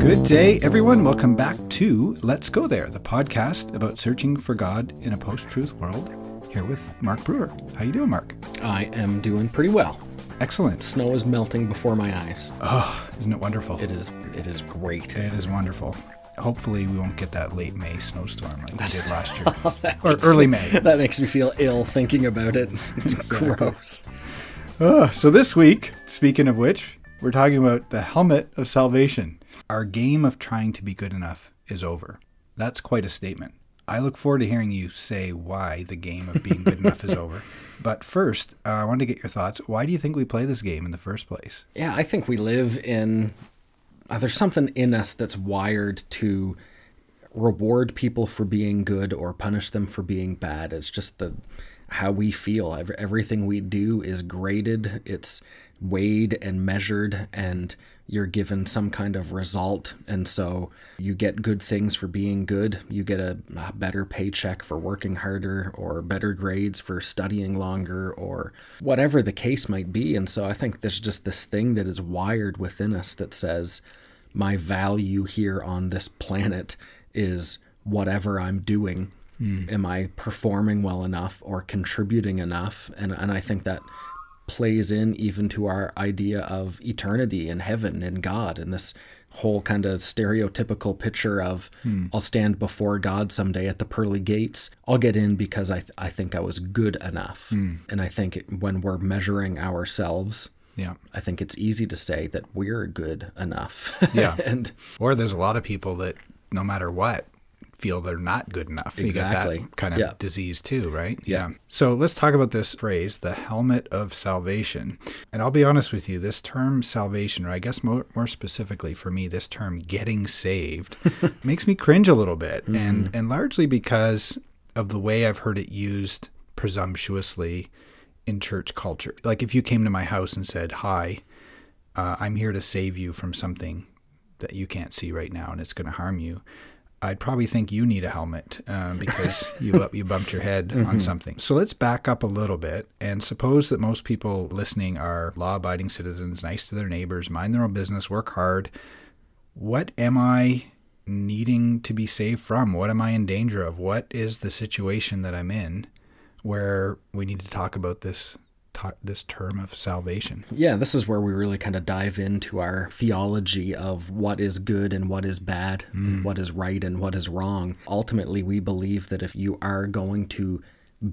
Good day, everyone. Welcome back to Let's Go There, the podcast about searching for God in a post-truth world. Here with Mark Brewer. How you doing, Mark? I am doing pretty well. Excellent. Snow is melting before my eyes. Oh, isn't it wonderful? It is. It is great. It is wonderful. Hopefully, we won't get that late May snowstorm like we did last year, That or early me- May. That makes me feel ill thinking about it. It's gross. Ah, so this week, speaking of which, we're talking about the helmet of salvation. Our game of trying to be good enough is over. That's quite a statement. I look forward to hearing you say why the game of being good enough is over. But first, uh, I want to get your thoughts. Why do you think we play this game in the first place? Yeah, I think we live in. Uh, there's something in us that's wired to reward people for being good or punish them for being bad. It's just the how we feel. Everything we do is graded. It's weighed and measured, and you're given some kind of result. And so you get good things for being good. You get a, better paycheck for working harder, or better grades for studying longer, or whatever the case might be. And so I think there's just this thing that is wired within us that says, my value here on this planet is whatever I'm doing. Hmm. Am I performing well enough or contributing enough? And and I think that plays in even to our idea of eternity and heaven and God and this whole kind of stereotypical picture of hmm. I'll stand before God someday at the pearly gates. I'll get in because I th- I think I was good enough. Hmm. And I think when we're measuring ourselves, Yeah. I think it's easy to say that we're good enough. Yeah. and Or there's a lot of people that, no matter what, feel they're not good enough. You get Exactly. that kind of Yeah. disease too, right? Yeah. So let's talk about this phrase, the helmet of salvation. And I'll be honest with you, this term salvation, or I guess more, more specifically for me, this term getting saved, makes me cringe a little bit. And, and largely because of the way I've heard it used presumptuously in church culture. Like if you came to my house and said, Hi, uh, I'm here to save you from something that you can't see right now and it's going to harm you. I'd probably think you need a helmet um, because you you bumped your head on something. So let's back up a little bit and suppose that most people listening are law-abiding citizens, nice to their neighbors, mind their own business, work hard. What am I needing to be saved from? What am I in danger of? What is the situation that I'm in where we need to talk about this ta- this term of salvation? yeah, this is where we really kind of dive into our theology of what is good and what is bad, and mm. what is right and what is wrong. Ultimately, we believe that if you are going to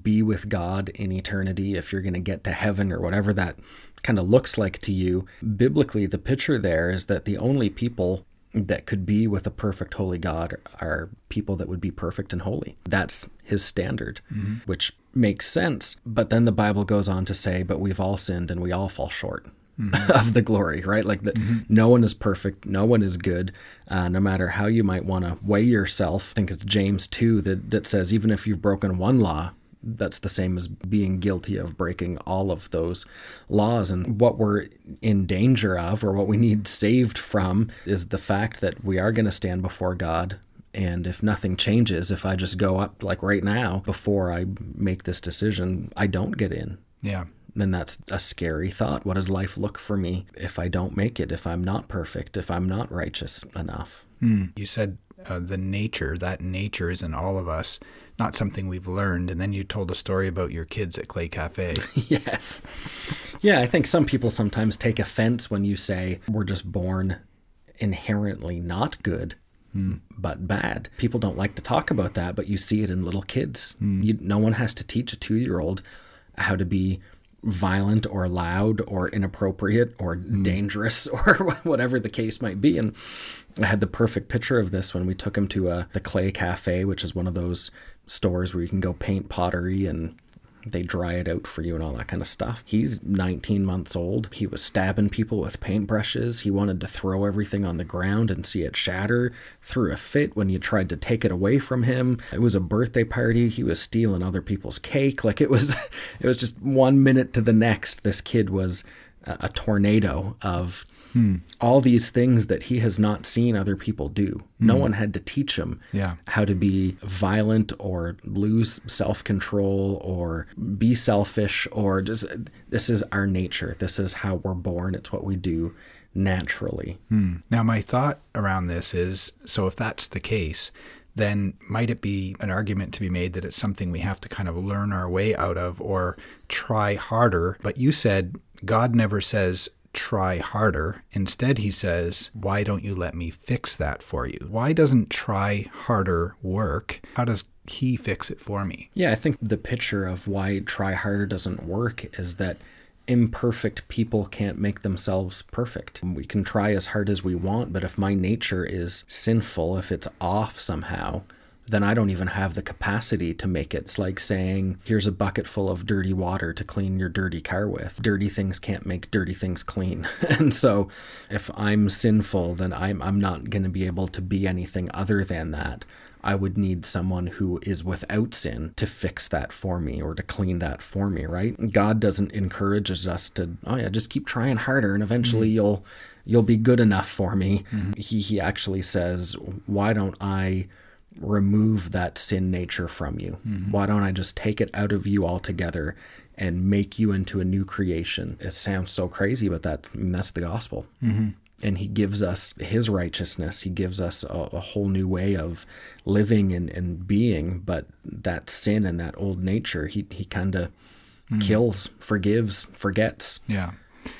be with God in eternity, if you're going to get to heaven or whatever that kind of looks like to you, biblically, the picture there is that the only people that could be with a perfect holy God are people that would be perfect and holy. That's his standard, mm-hmm. which makes sense. But then the Bible goes on to say, but we've all sinned and we all fall short. of the glory, right? Like that, no one is perfect, no one is good. Uh, no matter how you might want to weigh yourself, I think it's James two that that says even if you've broken one law, that's the same as being guilty of breaking all of those laws. And what we're in danger of, or what we need saved from, is the fact that we are going to stand before God. And if nothing changes, if I just go up like right now before I make this decision, I don't get in. Yeah. Then that's a scary thought. What does life look for me if I don't make it, if I'm not perfect, if I'm not righteous enough? You said uh, the nature, that nature is in all of us, not something we've learned. And then you told a story about your kids at Clay Cafe. yes. Yeah, I think some people sometimes take offense when you say we're just born inherently not good. Mm. But bad. People don't like to talk about that, but you see it in little kids. Mm. You, no one has to teach a two year old how to be violent or loud or inappropriate or mm. dangerous or whatever the case might be. And I had the perfect picture of this when we took him to uh, the Clay Cafe, which is one of those stores where you can go paint pottery and they dry it out for you and all that kind of stuff. He's 19 months old. He was stabbing people with paintbrushes. He wanted to throw everything on the ground and see it shatter. Threw a fit when you tried to take it away from him. It was a birthday party. He was stealing other people's cake. Like it was it was just one minute to the next this kid was a, a tornado of all these things that he has not seen other people do. No hmm. one had to teach him Yeah. how to be violent or lose self control or be selfish or just this is our nature. This is how we're born. It's what we do naturally. Hmm. Now, my thought around this is so if that's the case, then might it be an argument to be made that it's something we have to kind of learn our way out of or try harder? But you said God never says, try harder. Instead, he says, why don't you let me fix that for you? Why doesn't try harder work? How does he fix it for me? Yeah, I think the picture of why try harder doesn't work is that imperfect people can't make themselves perfect. We can try as hard as we want, but if my nature is sinful, if it's off somehow, then I don't even have the capacity to make it. It's like saying, here's a bucket full of dirty water to clean your dirty car with. Dirty things can't make dirty things clean. and so if I'm sinful, then I'm, I'm not going to be able to be anything other than that. I would need someone who is without sin to fix that for me or to clean that for me, right? God doesn't encourage us to, oh yeah, just keep trying harder and eventually mm-hmm. you'll you'll be good enough for me. Mm-hmm. He he actually says, why don't I remove that sin nature from you? Mm-hmm. Why don't I just take it out of you altogether and make you into a new creation? It sounds so crazy, but that I mean, that's the gospel. Mm-hmm. And he gives us his righteousness. He gives us a, a whole new way of living and, and being. But that sin and that old nature, he, he kind of mm. kills, forgives, forgets. Yeah.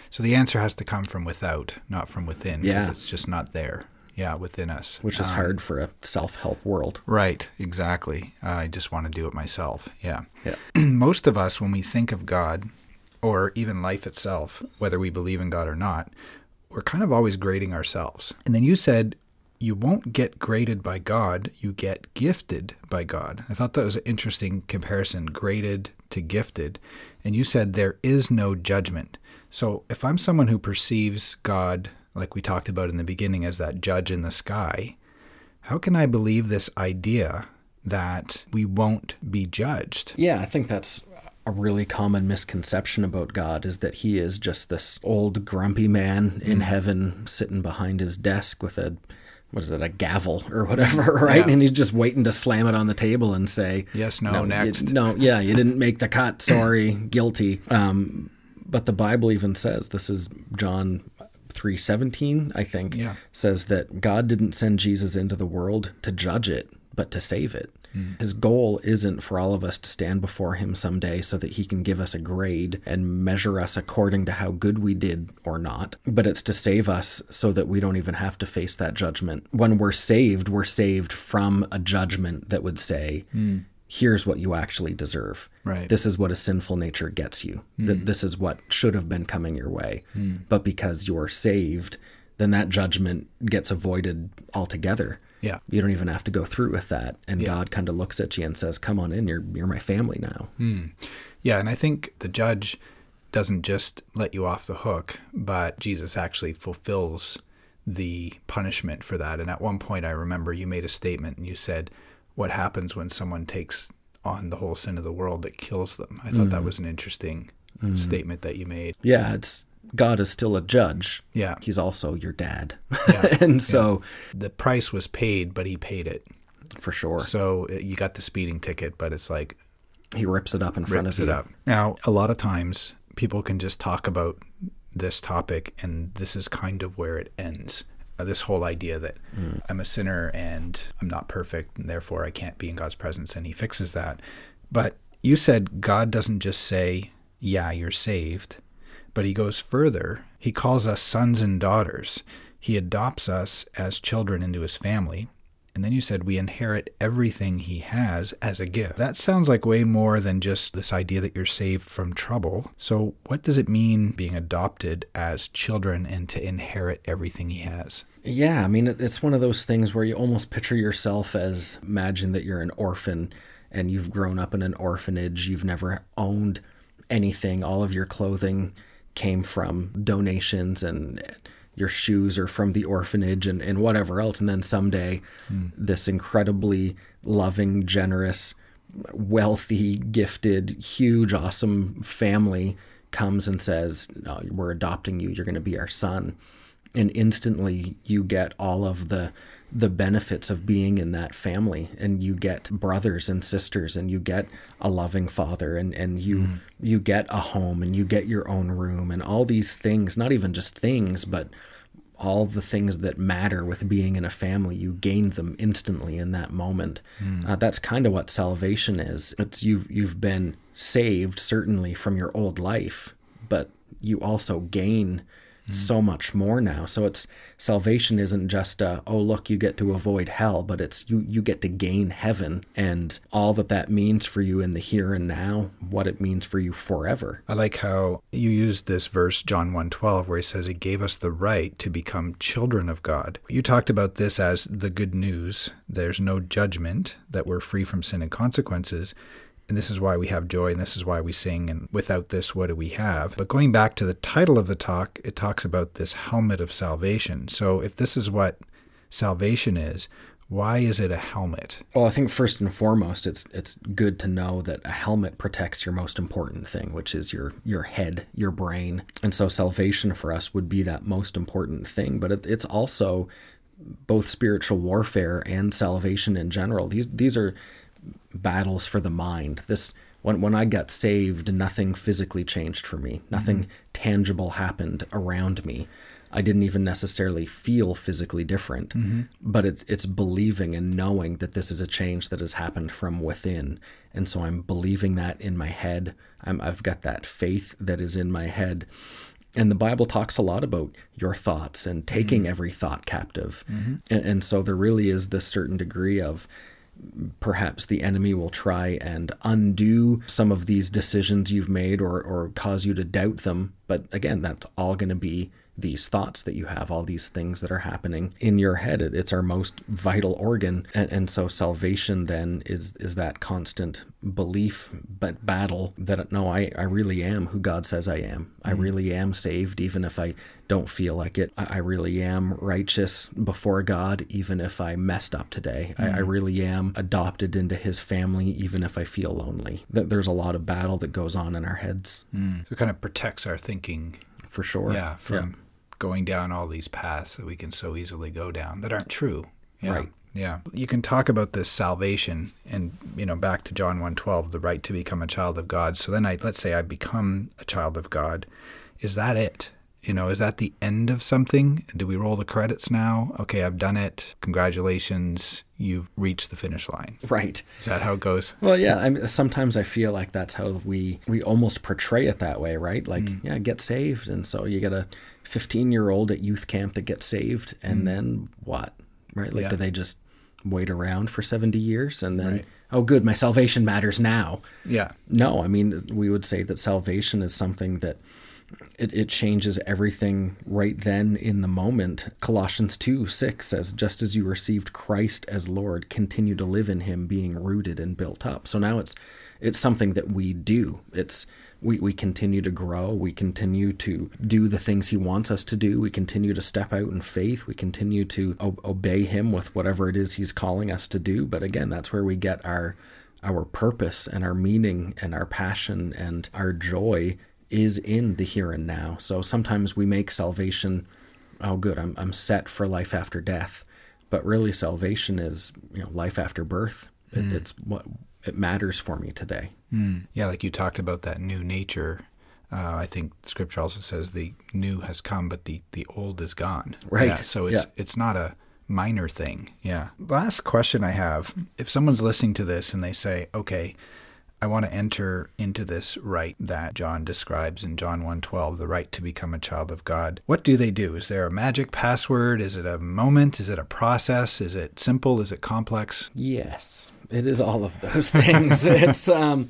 So the answer has to come from without, not from within, because Yeah. it's just not there. Yeah, within us. Which is Um, hard for a self help world. Right, exactly. I just want to do it myself. Yeah. Yeah. Most of us, when we think of God or even life itself, whether we believe in God or not, we're kind of always grading ourselves. And then you said, you won't get graded by God, you get gifted by God. I thought that was an interesting comparison, graded to gifted. And you said there is no judgment. So if I'm someone who perceives God, like we talked about in the beginning, as that judge in the sky, how can I believe this idea that we won't be judged? Yeah, I think that's a really common misconception about God is that he is just this old grumpy man in heaven sitting behind his desk with a what is it, a gavel or whatever, right? Yeah. And he's just waiting to slam it on the table and say, Yes, no, you- next." no, yeah, you didn't make the cut. Sorry, guilty. Um, but the Bible even says this is John three seventeen, I think, Yeah. says that God didn't send Jesus into the world to judge it, but to save it. Hmm. His goal isn't for all of us to stand before him someday so that he can give us a grade and measure us according to how good we did or not, but it's to save us so that we don't even have to face that judgment. When we're saved, we're saved from a judgment that would say, hmm. Here's what you actually deserve. Right. This is what a sinful nature gets you. That hmm. this is what should have been coming your way. Hmm. But because you're saved, then that judgment gets avoided altogether. Yeah. You don't even have to go through with that. And God kind of looks at you and says, Come on in, you're you're my family now. Hmm. Yeah, and I think the judge doesn't just let you off the hook, but Jesus actually fulfills the punishment for that. And at one point, I remember you made a statement and you said, What happens when someone takes on the whole sin of the world that kills them? I thought that was an interesting statement that you made. Yeah, it's God is still a judge. Yeah. He's also your dad. Yeah. and so The price was paid, but he paid it. for sure. So uh, you got the speeding ticket, but it's like He rips it up in front rips of it you. up. Now, a lot of times people can just talk about this topic, and this is kind of where it ends. Uh, this whole idea that I'm a sinner and I'm not perfect, and therefore I can't be in God's presence, and He fixes that. But you said God doesn't just say, Yeah, you're saved, but He goes further. He calls us sons and daughters. He adopts us as children into His family. And then you said we inherit everything he has as a gift. That sounds like way more than just this idea that you're saved from trouble. So, what does it mean being adopted as children and to inherit everything he has? Yeah, I mean, it's one of those things where you almost picture yourself as imagine that you're an orphan and you've grown up in an orphanage. You've never owned anything. All of your clothing came from donations and your shoes are from the orphanage and, and whatever else. And then someday, hmm. this incredibly loving, generous, wealthy, gifted, huge, awesome family comes and says, no, "We're adopting you. You're going to be our son," and instantly you get all of the the benefits of being in that family and you get brothers and sisters and you get a loving father and and you mm. you get a home and you get your own room and all these things not even just things but all the things that matter with being in a family you gain them instantly in that moment mm. uh, that's kind of what salvation is it's you you've been saved certainly from your old life but you also gain Mm-hmm. so much more now. So it's salvation isn't just a, oh look you get to avoid hell, but it's you you get to gain heaven and all that that means for you in the here and now, what it means for you forever. I like how you used this verse John 1:12 where he says he gave us the right to become children of God. You talked about this as the good news. There's no judgment that we're free from sin and consequences and this is why we have joy and this is why we sing and without this what do we have? But going back to the title of the talk it talks about this helmet of salvation. So if this is what salvation is why is it a helmet? Well i think first and foremost it's it's good to know that a helmet protects your most important thing which is your your head your brain. And so salvation for us would be that most important thing. But it, it's also both spiritual warfare and salvation in general. These these are battles for the mind. This when when I got saved, nothing physically changed for me. Nothing mm-hmm. tangible happened around me. I didn't even necessarily feel physically different, mm-hmm. but it's it's believing and knowing that this is a change that has happened from within, and so I'm believing that in my head. I'm, I've got that faith that is in my head, and the Bible talks a lot about your thoughts and taking mm-hmm. every thought captive, mm-hmm. and, and so there really is this certain degree of perhaps the enemy will try and undo some of these decisions you've made or, or cause you to doubt them. But again, that's all going to be these thoughts that you have, all these things that are happening in your head. It's our most vital organ. And, and so salvation then is is that constant belief but battle that no, I, I really am who God says I am. Mm-hmm. I really am saved, even if I don't feel like it. I, I really am righteous before God, even if I messed up today. Mm-hmm. I, I, mm-hmm. really am adopted into his family, even if I feel lonely. That there's a lot of battle that goes on in our heads. Mm. So it kind of protects our thinking. For sure. Yeah. From yeah going down all these paths that we can so easily go down that aren't true. Yeah. Right. Yeah. You can talk about this salvation and, you know, back to John 1:12, the right to become a child of God. So then I let's say I become a child of God. Is that it? You know, is that the end of something? Do we roll the credits now? Okay, I've done it. Congratulations. You've reached the finish line. Right. Is that how it goes? Well, yeah. I mean, sometimes I feel like that's how we we almost portray it that way, right? Like, mm. yeah, get saved, and so you get a 15 year old at youth camp that gets saved, and mm. then what? Right? Like, yeah. do they just wait around for 70 years and then? Right oh good my salvation matters now yeah no i mean we would say that salvation is something that it, it changes everything right then in the moment. Colossians 2 6 says, Just as you received Christ as Lord, continue to live in him, being rooted and built up. So now it's it's something that we do. It's we, we continue to grow. We continue to do the things He wants us to do. We continue to step out in faith. We continue to o- obey Him with whatever it is He's calling us to do. But again, that's where we get our our purpose and our meaning and our passion and our joy is in the here and now. So sometimes we make salvation, oh, good, I'm, I'm set for life after death. But really, salvation is you know life after birth. It, mm. It's what it matters for me today. Mm. Yeah, like you talked about that new nature. Uh, I think Scripture also says the new has come, but the the old is gone. Right. Yeah, so it's yeah. it's not a minor thing. Yeah. Last question I have: If someone's listening to this and they say, "Okay," I want to enter into this right that John describes in John 1:12, the right to become a child of God. What do they do? Is there a magic password? Is it a moment? Is it a process? Is it simple? Is it complex? Yes. It is all of those things. it's um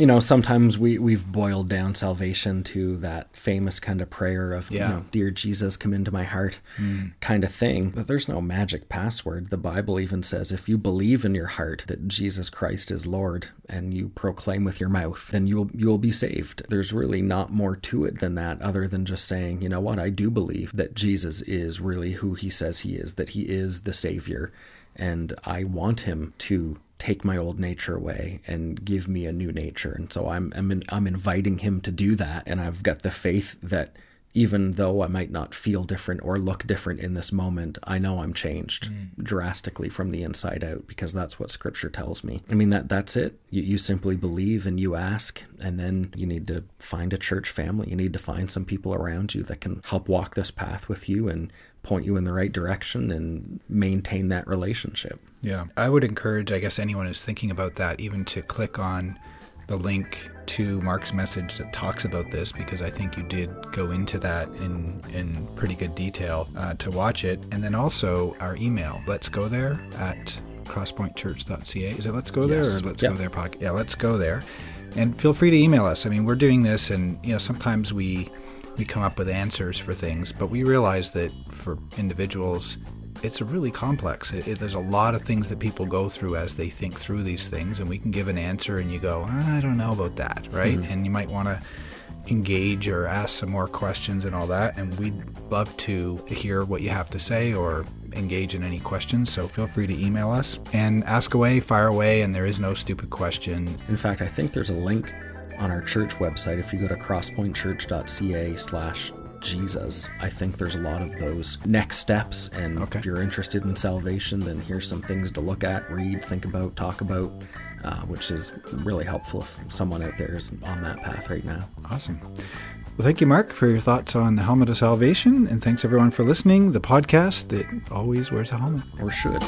you know, sometimes we we've boiled down salvation to that famous kind of prayer of, yeah. you know, dear Jesus, come into my heart mm. kind of thing. But there's no magic password. The Bible even says if you believe in your heart that Jesus Christ is Lord and you proclaim with your mouth, then you'll you'll be saved. There's really not more to it than that other than just saying, you know what, I do believe that Jesus is really who he says he is, that he is the savior and I want him to take my old nature away and give me a new nature. And so I'm I'm, in, I'm inviting him to do that and I've got the faith that even though I might not feel different or look different in this moment, I know I'm changed mm. drastically from the inside out because that's what scripture tells me. I mean that that's it. You, you simply believe and you ask and then you need to find a church family. You need to find some people around you that can help walk this path with you and point you in the right direction and maintain that relationship. Yeah. I would encourage I guess anyone who's thinking about that even to click on the link to Mark's message that talks about this because I think you did go into that in in pretty good detail uh, to watch it, and then also our email. Let's go there at crosspointchurch.ca. Is it Let's Go There or Let's yep. Go There podcast? Yeah, Let's Go There, and feel free to email us. I mean, we're doing this, and you know sometimes we we come up with answers for things, but we realize that for individuals it's a really complex. It, it, there's a lot of things that people go through as they think through these things, and we can give an answer, and you go, I don't know about that, right? Mm-hmm. And you might want to engage or ask some more questions and all that. And we'd love to hear what you have to say or engage in any questions. So feel free to email us and ask away, fire away, and there is no stupid question. In fact, I think there's a link on our church website if you go to crosspointchurch.ca slash Jesus. I think there's a lot of those next steps. And okay. if you're interested in salvation, then here's some things to look at, read, think about, talk about, uh, which is really helpful if someone out there is on that path right now. Awesome. Well, thank you, Mark, for your thoughts on the helmet of salvation. And thanks, everyone, for listening. The podcast that always wears a helmet. Or should.